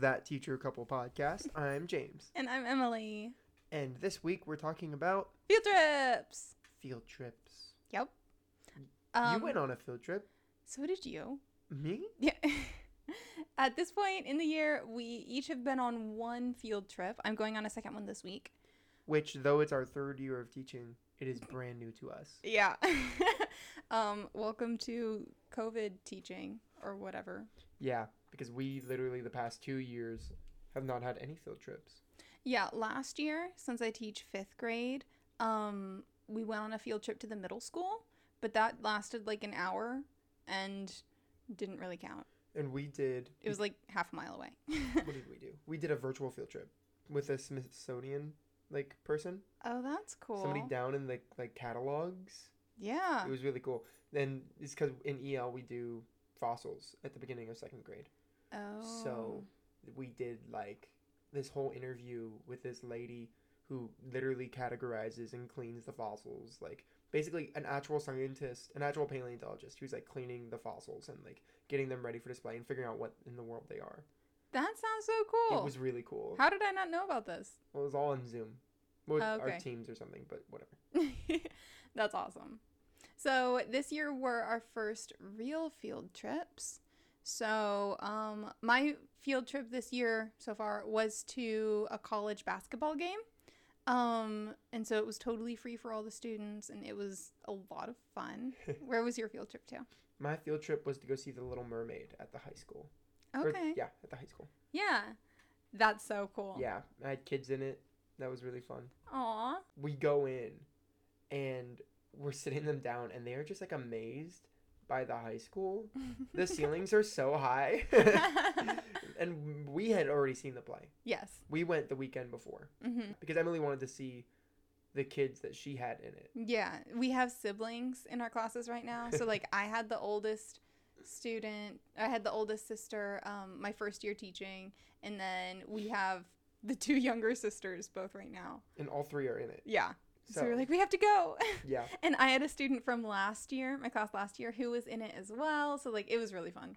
That Teacher Couple podcast. I'm James. And I'm Emily. And this week we're talking about Field trips. field trips. Yep. you went on a field trip. So did you. Me? Yeah. At this point in the year, we each have been on one field trip. I'm going on a second one this week. Which, though it's our third year of teaching, it is brand new to us. Yeah. um, welcome to COVID teaching or whatever. Yeah, because we literally the past two years have not had any field trips. Yeah, last year, since I teach fifth grade, um, we went on a field trip to the middle school, but that lasted like an hour and didn't really count. And we did. It was like half a mile away. what did we do? We did a virtual field trip with a Smithsonian like person. oh, that's cool. Somebody down in the like catalogs. yeah. It was really cool. Then it's because in EL we do fossils at the beginning of second grade. Oh. So we did like this whole interview with this lady who literally categorizes and cleans the fossils. Like basically an actual scientist, an actual paleontologist who's like cleaning the fossils and like getting them ready for display and figuring out what in the world they are. that sounds so cool. It was really cool. How did I not know about this? Well, it was all on Zoom with Oh, our teams or something, but whatever. That's awesome. So this year were our first real field trips. So um, my field trip this year so far was to a college basketball game. Um, and so it was totally free for all the students and it was a lot of fun. Where was your field trip to? My field trip was to go see The Little Mermaid at the high school. Or- Okay. yeah, at the high school. Yeah. That's so cool. Yeah, I had kids in it. That was really fun. Aw. we go in and we're sitting them down and they're just like amazed by the high school. The ceilings are so high. and we had already seen the play. yes. We went the weekend before hmm because Emily wanted to see the kids that she had in it. Yeah, we have siblings in our classes right now. So like I had the oldest student, I had the oldest sister um my first year teaching and then we have the two younger sisters both right now. And all three are in it. Yeah. So, So, we were like we have to go. yeah. and I had a student from last year, my class last year who was in it as well. So like it was really fun.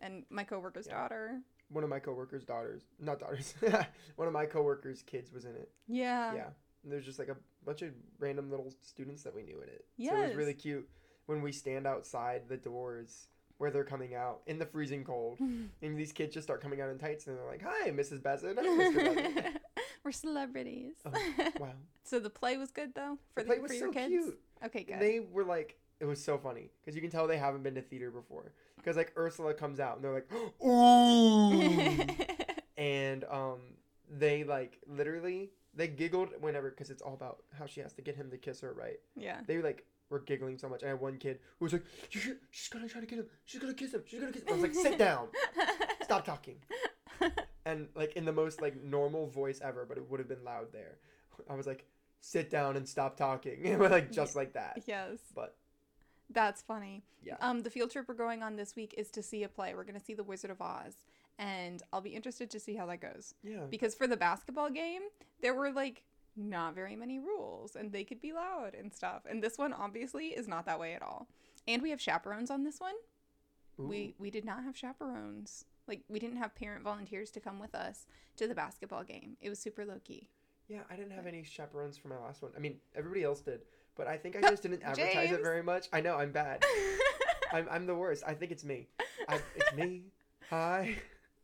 And my coworker's Yeah. daughter. One of my coworkers' daughters, not daughters, one of my coworkers' kids was in it. Yeah. yeah. And there's just like a bunch of random little students that we knew in it. So it was really cute when we stand outside the doors where they're coming out in the freezing cold. And these kids just start coming out in tights and they're like, Hi, Mrs. Bassett. Hi, Mr. Bassett. We're celebrities. Oh, wow. so the play was good though for The play the, was for so your kids. cute. Okay, good. They were like, it was so funny because you can tell they haven't been to theater before. Because like Ursula comes out and they're like, Ooh. and um, they like literally, they giggled whenever because it's all about how she has to get him to kiss her, right? yeah. they like were giggling so much. I had one kid who was like, "She's gonna try to get him. She's gonna kiss him. She's gonna kiss him." I was like, "Sit down. Stop talking." And like in the most like normal voice ever, but it would have been loud there. I was like, "Sit down and stop talking." Like just like that. yes. But That's funny. yeah, Um, the field trip we're going on this week is to see a play. We're gonna see The Wizard of Oz, and I'll be interested to see how that goes. yeah. Because for the basketball game, there were like not very many rules, and they could be loud and stuff. And this one obviously is not that way at all. And we have chaperones on this one. We we did not have chaperones. Like we didn't have parent volunteers to come with us to the basketball game. It was super low key. yeah, I didn't have any chaperones for my last one. I mean, everybody else did, but I think I just didn't advertise James. it very much. I know I'm bad. I'm I'm the worst. I think it's me. I, it's me. Hi.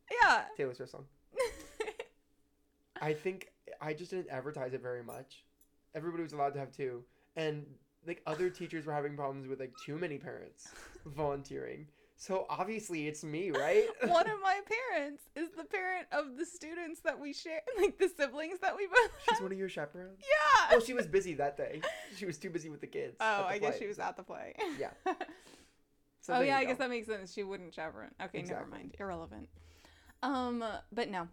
yeah. Taylor Swift song. I think I just didn't advertise it very much. Everybody was allowed to have two, and like other teachers were having problems with like too many parents volunteering. So obviously it's me, right? One of my parents is the parent of the students that we share, like the siblings that we both. She's one of your chaperones. Yeah. Well, she was busy that day. She was too busy with the kids. Oh, the I guess play, she was at the play. Yeah. So oh yeah, I guess that makes sense. She wouldn't chaperone. Okay, never mind. Irrelevant. Um, but no.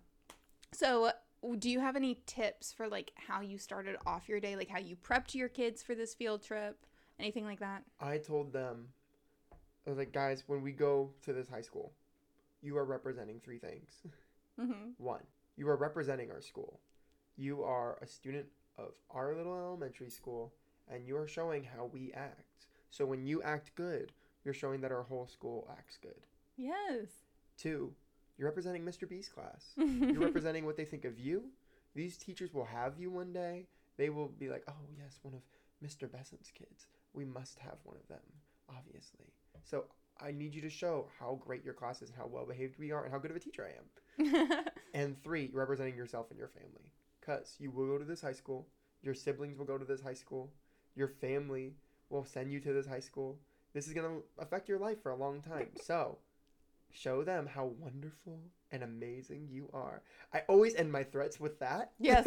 So, do you have any tips for like how you started off your day, like how you prepped your kids for this field trip, anything like that? I told them, I was like, guys, when we go to this high school, you are representing three things. Mm-hmm. One, you are representing our school. You are a student of our little elementary school, and you are showing how we act. So when you act good, you're showing that our whole school acts good. Yes. Two, you're representing Mr. B's class. You're representing what they think of you. These teachers will have you one day. They will be like, oh, yes, one of Mr. Besson's kids. We must have one of them, obviously. So I need you to show how great your class is and how well behaved we are and how good of a teacher I am. And three, representing yourself and your family. Because you will go to this high school, your siblings will go to this high school, your family will send you to this high school. This is going to affect your life for a long time. So show them how wonderful and amazing you are. I always end my threats with that. yes.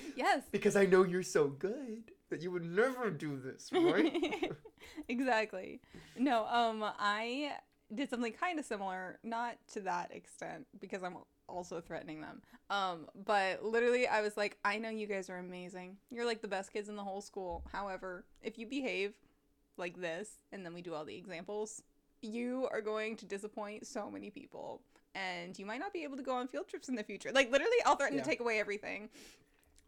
yes. because I know you're so good that you would never do this, right? exactly. No, um I did something kind of similar, not to that extent because I'm also threatening them. Um but literally I was like, I know you guys are amazing. You're like the best kids in the whole school. However, if you behave like this and then we do all the examples, you are going to disappoint so many people and you might not be able to go on field trips in the future. Like literally I'll threaten Yeah. to take away everything.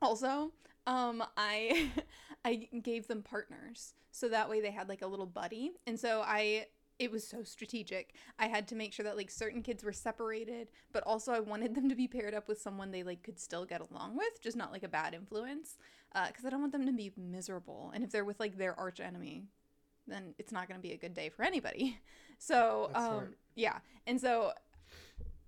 Also, um I I gave them partners. So that way they had like a little buddy. And so I it was so strategic. I had to make sure that like certain kids were separated, but also I wanted them to be paired up with someone they like could still get along with, just not like a bad influence. Uh, cuz I don't want them to be miserable. And if they're with like their arch enemy, then it's not going to be a good day for anybody. So, um yeah. And so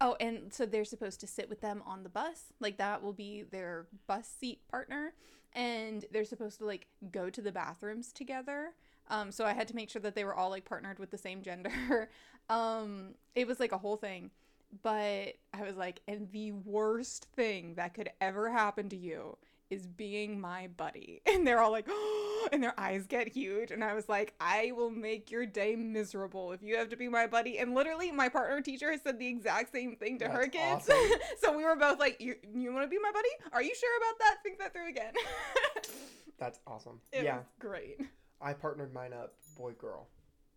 Oh, and so they're supposed to sit with them on the bus. Like that will be their bus seat partner. And they're supposed to like go to the bathrooms together. Um, so I had to make sure that they were all like partnered with the same gender. um, it was like a whole thing. But I was like, and the worst thing that could ever happen to you is being my buddy. And they're all like, and their eyes get huge. And I was like, I will make your day miserable if you have to be my buddy. And literally, my partner teacher has said the exact same thing to her kids. awesome. so we were both like, you, you want to be my buddy? Are you sure about that? Think that through again. That's awesome. it yeah, was great. I partnered mine up boy girl.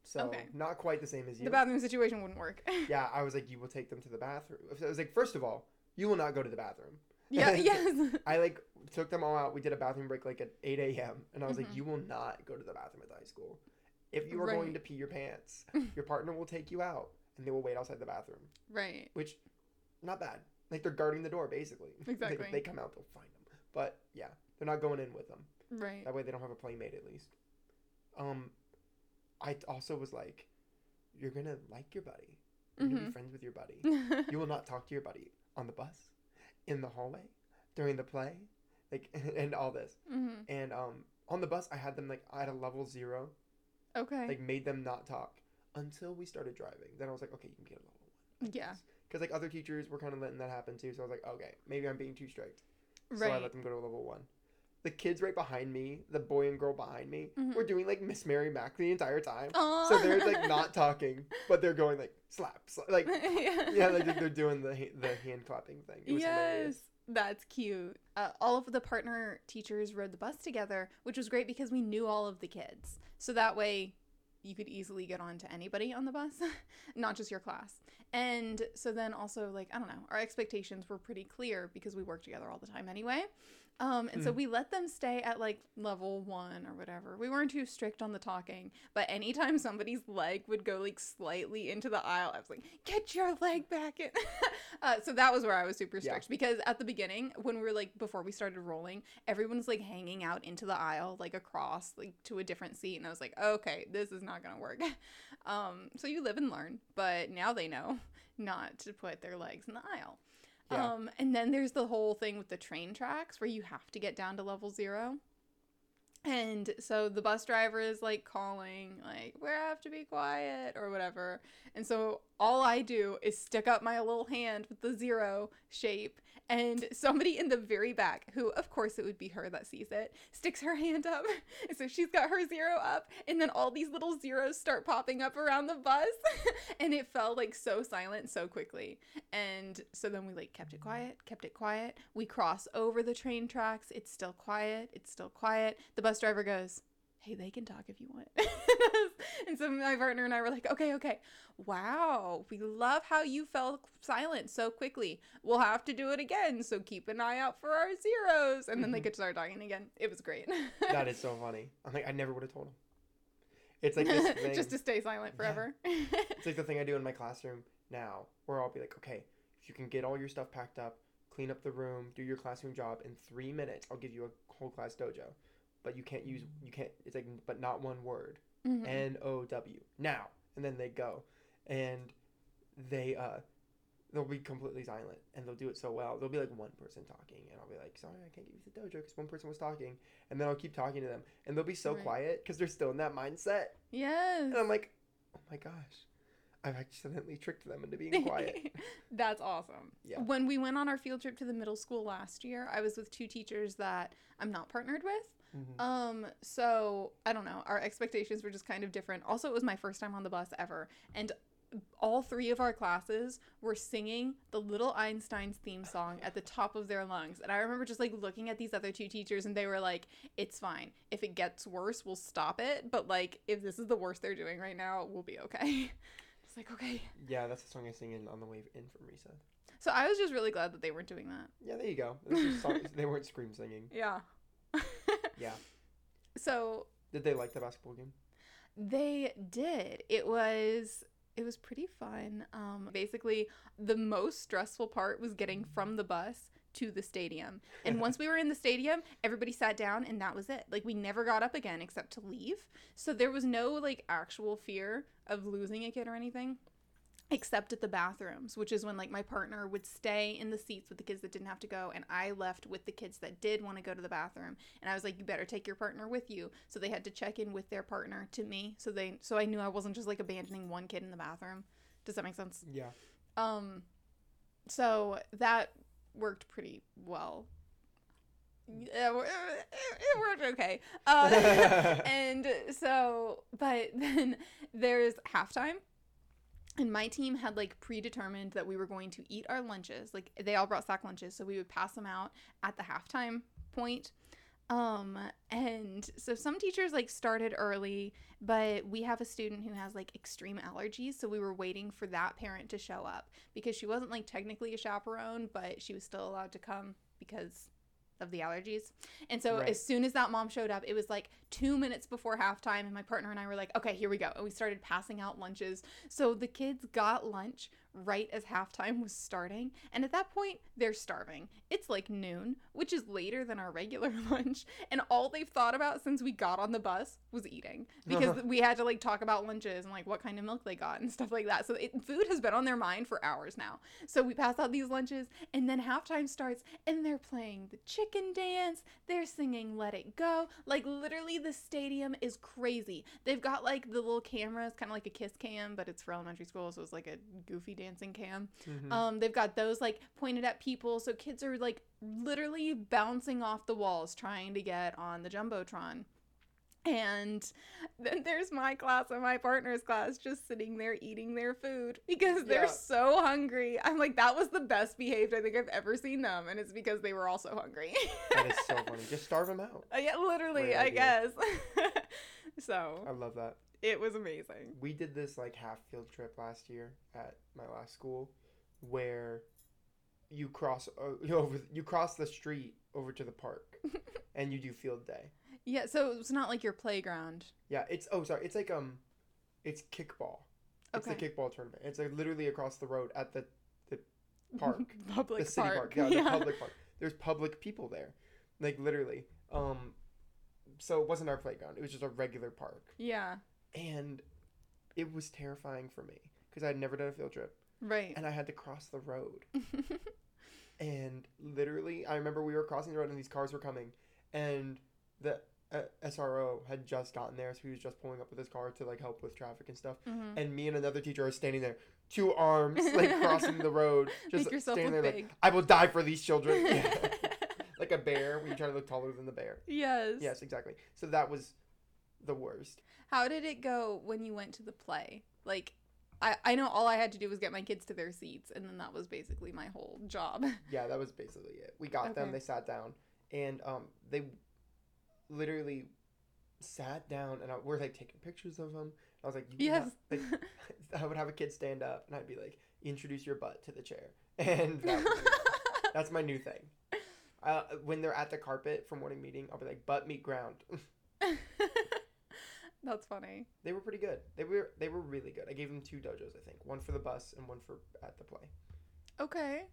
So Okay. not quite the same as you. The bathroom situation wouldn't work. yeah, I was like, you will take them to the bathroom. I was like, first of all, you will not go to the bathroom. Yeah, yes. I like took them all out. We did a bathroom break like at 8 a.m. And I was Mhm. like, you will not go to the bathroom at the high school. If you are going to pee your pants, your partner will take you out and they will wait outside the bathroom, right. which not bad. Like they're guarding the door basically. Like, Exactly. if they come out, they'll find them. But yeah, they're not going in with them. Right. That way they don't have a playmate at least. Um, I also was like, you're gonna like your buddy. You're gonna be Mhm. friends with your buddy. you will not talk to your buddy on the bus, in the hallway, during the play, like and all this. hmm And um, on the bus, I had them like at a level zero, Okay. like made them not talk until we started driving. Then I was like, okay, you can get a level one. yeah. Because like other teachers were kind of letting that happen too, so I was like, okay, maybe I'm being too strict. So I let them go to a level one. The kids right behind me, the boy and girl behind me, Mhm. were doing like Miss Mary Mac the entire time. Aw. So they're like not talking, but they're going like slap, slap like yeah. yeah, like they're doing the the hand clapping thing. Was hilarious. yes. That's cute. Uh, all of the partner teachers rode the bus together, which was great because we knew all of the kids. So that way you could easily get on to anybody on the bus, not just your class. And so then also, like, I don't know, our expectations were pretty clear because we worked together all the time anyway. Um, and so Mhm. we let them stay at like level one or whatever. We weren't too strict on the talking, but anytime somebody's leg would go like slightly into the aisle, I was like, "Get your leg back in." uh, so that was where I was super Yeah. strict because at the beginning, when we were like before we started rolling, everyone's like hanging out into the aisle like across like to a different seat, and I was like, "Okay, this is not gonna work." um, so you live and learn, but now they know not to put their legs in the aisle. Yeah. Um, and then there's the whole thing with the train tracks where you have to get down to level zero. And so the bus driver is like calling, like, we have to be quiet or whatever. And so all I do is stick up my little hand with the zero shape. And somebody in the very back, who of course it would be her that sees it, sticks her hand up. And so she's got her zero up. And then all these little zeros start popping up around the bus. and it fell like so silent so quickly. And so then we like kept it quiet, kept it quiet. We cross over the train tracks. It's still quiet. It's still quiet. The bus driver goes, Hey, they can talk if you want. and so my partner and I were like, okay, okay. Wow. We love how you fell silent so quickly. We'll have to do it again. So keep an eye out for our zeros. And then they Mhm. could start talking again. It was great. That is so funny. I'm like, I never would have told him. It's like this thing. Just to stay silent Yeah. forever. It's like the thing I do in my classroom now, where I'll be like, okay, if you can get all your stuff packed up, clean up the room, do your classroom job in three minutes, I'll give you a whole class dojo. But you can't use you can't. It's like but not one word. Mhm. N O W now, and then they go, and they uh, they'll be completely silent, and they'll do it so well. There'll be like one person talking, and I'll be like, sorry, I can't give you the dojo because one person was talking, and then I'll keep talking to them, and they'll be so Right. quiet because they're still in that mindset, yes. and I'm like, oh my gosh, I've accidentally tricked them into being quiet. That's awesome. Yeah. When we went on our field trip to the middle school last year, I was with two teachers that I'm not partnered with. Mhm. Um, so I don't know. Our expectations were just kind of different. Also, it was my first time on the bus ever, and all three of our classes were singing the Little Einsteins theme song at the top of their lungs. And I remember just like looking at these other two teachers, and they were like, "It's fine. If it gets worse, we'll stop it. But like, if this is the worst they're doing right now, we'll be okay." It's like okay. Yeah, that's the song I sing in on the way in from recess. So I was just really glad that they weren't doing that. Yeah, there you go. They weren't scream singing. Yeah. Yeah. So Did they like the basketball game? They did. It was it was pretty fun. Um basically the most stressful part was getting from the bus to the stadium. And once we were in the stadium, everybody sat down and that was it. Like we never got up again except to leave. So there was no like actual fear of losing a kid or anything. Except at the bathrooms, which is when like my partner would stay in the seats with the kids that didn't have to go, and I left with the kids that did want to go to the bathroom. And I was like, "You better take your partner with you." So they had to check in with their partner to me, so they so I knew I wasn't just like abandoning one kid in the bathroom. Does that make sense? Yeah. Um, so that worked pretty well. Yeah, it it worked okay. Uh, and so, but then there's halftime. And my team had like predetermined that we were going to eat our lunches. Like they all brought sack lunches, so we would pass them out at the halftime point. Um, and so some teachers like started early, but we have a student who has like extreme allergies, so we were waiting for that parent to show up because she wasn't like technically a chaperone, but she was still allowed to come because of the allergies. And so Right. as soon as that mom showed up, it was like two minutes before halftime, and my partner and I were like, okay, here we go. And we started passing out lunches. So the kids got lunch right as halftime was starting. And at that point, they're starving. It's like noon, which is later than our regular lunch. And all they've thought about since we got on the bus was eating because we had to like talk about lunches and like what kind of milk they got and stuff like that. So it, food has been on their mind for hours now. So we pass out these lunches, and then halftime starts, and they're playing the chicken dance. They're singing "Let It Go." Like literally, the stadium is crazy. They've got like the little cameras, kind of like a kiss cam, but it's for elementary school, so it's like a goofy dancing cam. Mhm. Um, they've got those like pointed at people, so kids are like literally bouncing off the walls trying to get on the jumbotron. And then there's my class and my partner's class just sitting there eating their food because they're Yeah. so hungry. I'm like, that was the best behaved I think I've ever seen them, and it's because they were also hungry. that is so funny. Just starve them out. Uh, yeah, literally, Great I idea. guess. So. I love that. It was amazing. We did this like half field trip last year at my last school, where you cross uh, you over you cross the street over to the park, and you do field day. Yeah, so it's not like your playground. Yeah, it's oh sorry, it's like um, it's kickball. It's Okay. the kickball tournament. It's like literally across the road at the the Park. Public the city park. park. Yeah, the public park. There's public people there, like literally. Um, so it wasn't our playground. It was just a regular park, Yeah, and it was terrifying for me because I'd never done a field trip, right. and I had to cross the road. and literally, I remember we were crossing the road, and these cars were coming, and the uh, SRO had just gotten there, so he was just pulling up with his car to like help with traffic and stuff. Mhm. And me and another teacher are standing there, two arms like crossing the road, just standing there big. like, I will die for these children. Like a bear when you try to look taller than the bear. yes. Yes, exactly. So that was the worst. How did it go when you went to the play? Like, I, I know all I had to do was get my kids to their seats, and then that was basically my whole job. Yeah, that was basically it. We got them, they sat down, and um, they literally sat down, and I, we're like taking pictures of them. I was like, you yes. Like, I would have a kid stand up, and I'd be like, introduce your butt to the chair, and that it. that's my new thing. Uh, when they're at the carpet for morning meeting, I'll be like, butt meet ground. That's funny. they were pretty good. They were they were really good. I gave them two dojos, I think, one for the bus and one for at the play. Okay.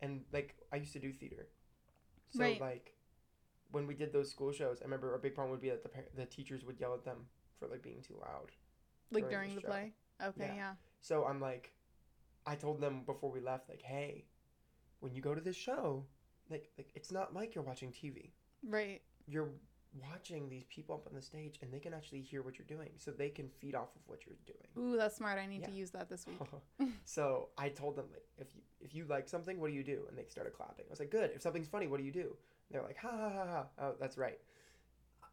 and like I used to do theater, so Right. like when we did those school shows, I remember our big problem would be that the par- the teachers would yell at them for like being too loud. Like During during the the play. Okay, Yeah. yeah. So I'm like, I told them before we left, like, hey, when you go to this show, like, like it's not like you're watching TV. Right. You're watching these people up on the stage, and they can actually hear what you're doing, so they can feed off of what you're doing. Ooh, that's smart. I need to use that this week. so I told them like, if you if you like something, what do you do? And they started clapping. I was like, good. If something's funny, what do you do? And they're like, ha ha ha ha. Oh, that's right.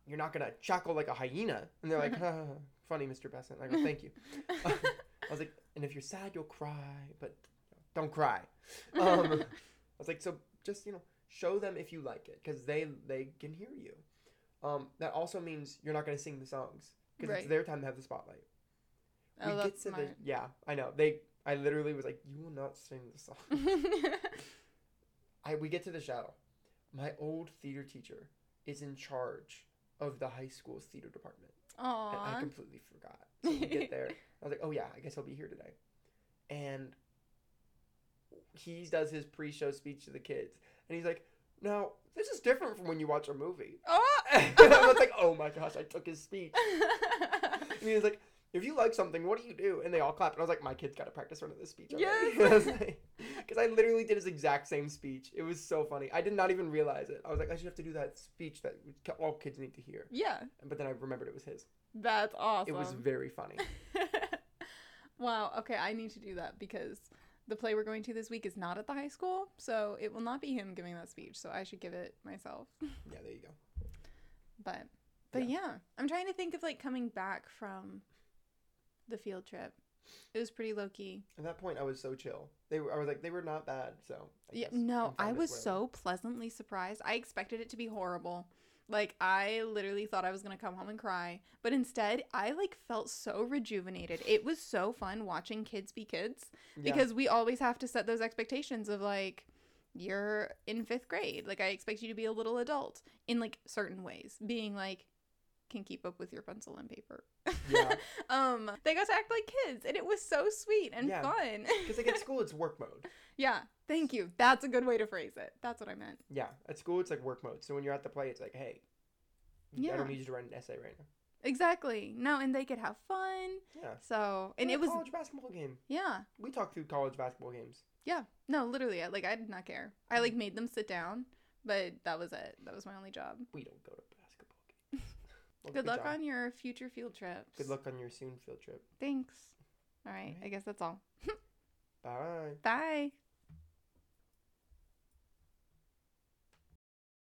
You're not gonna chuckle like a hyena. And they're like, ha, ha, ha. funny, Mr. Besant. I go, thank you. I was like, and if you're sad, you'll cry, but don't cry. Um, I was like, so just you know, show them if you like it, because they they can hear you. Um, that also means you're not gonna sing the songs because it's their time to have the spotlight. oh, we get to smart. the yeah, I know. They I literally was like, you will not sing the song. I we get to the show. My old theater teacher is in charge of the high school's theater department. And I completely forgot. So we get there. I was like, oh yeah, I guess he'll be here today. And he does his pre-show speech to the kids, and he's like, "Now this is different from when you watch a movie." Oh! and I was like, "Oh my gosh!" I took his speech, and he was like, "If you like something, what do you do?" And they all clapped, and I was like, "My kid's got to practice running this speech." Yes. Because I literally did his exact same speech. It was so funny. I did not even realize it. I was like, I should have to do that speech that all kids need to hear. yeah, But then I remembered it was his. that's awesome. It was very funny. wow. Okay, I need to do that because the play we're going to this week is not at the high school, so it will not be him giving that speech. So I should give it myself. Yeah, there you go. But but yeah. I'm trying to think of like coming back from the field trip. It was pretty low key. At that point, I was so chill. They were. I was like, they were not bad. So. I Yeah, no, I was so pleasantly surprised. I expected it to be horrible. Like I literally thought I was going to come home and cry, but instead I like felt so rejuvenated. It was so fun watching kids be kids. Yeah. because we always have to set those expectations of like you're in 5th grade. Like I expect you to be a little adult in like certain ways, being like can keep up with your pencil and paper. Yeah. um they got to act like kids and it was so sweet and Yeah. fun. Because like at school, it's work mode. yeah, thank you. That's a good way to phrase it. That's what I meant. Yeah, at school it's like work mode. So when you're at the play, it's like, hey, yeah. I don't need you to write an essay right now. Exactly. No, and they could have fun. Yeah. So, and it a was college basketball game. yeah. We talked through college basketball games. Yeah. No, literally, I- like I did not care. I like made them sit down, but that was it. That was my only job. We don't go to. Well, Good luck job. on your future field trips. Good luck on your soon field trip. Thanks. All right. Alright. I guess that's all. Bye. Bye.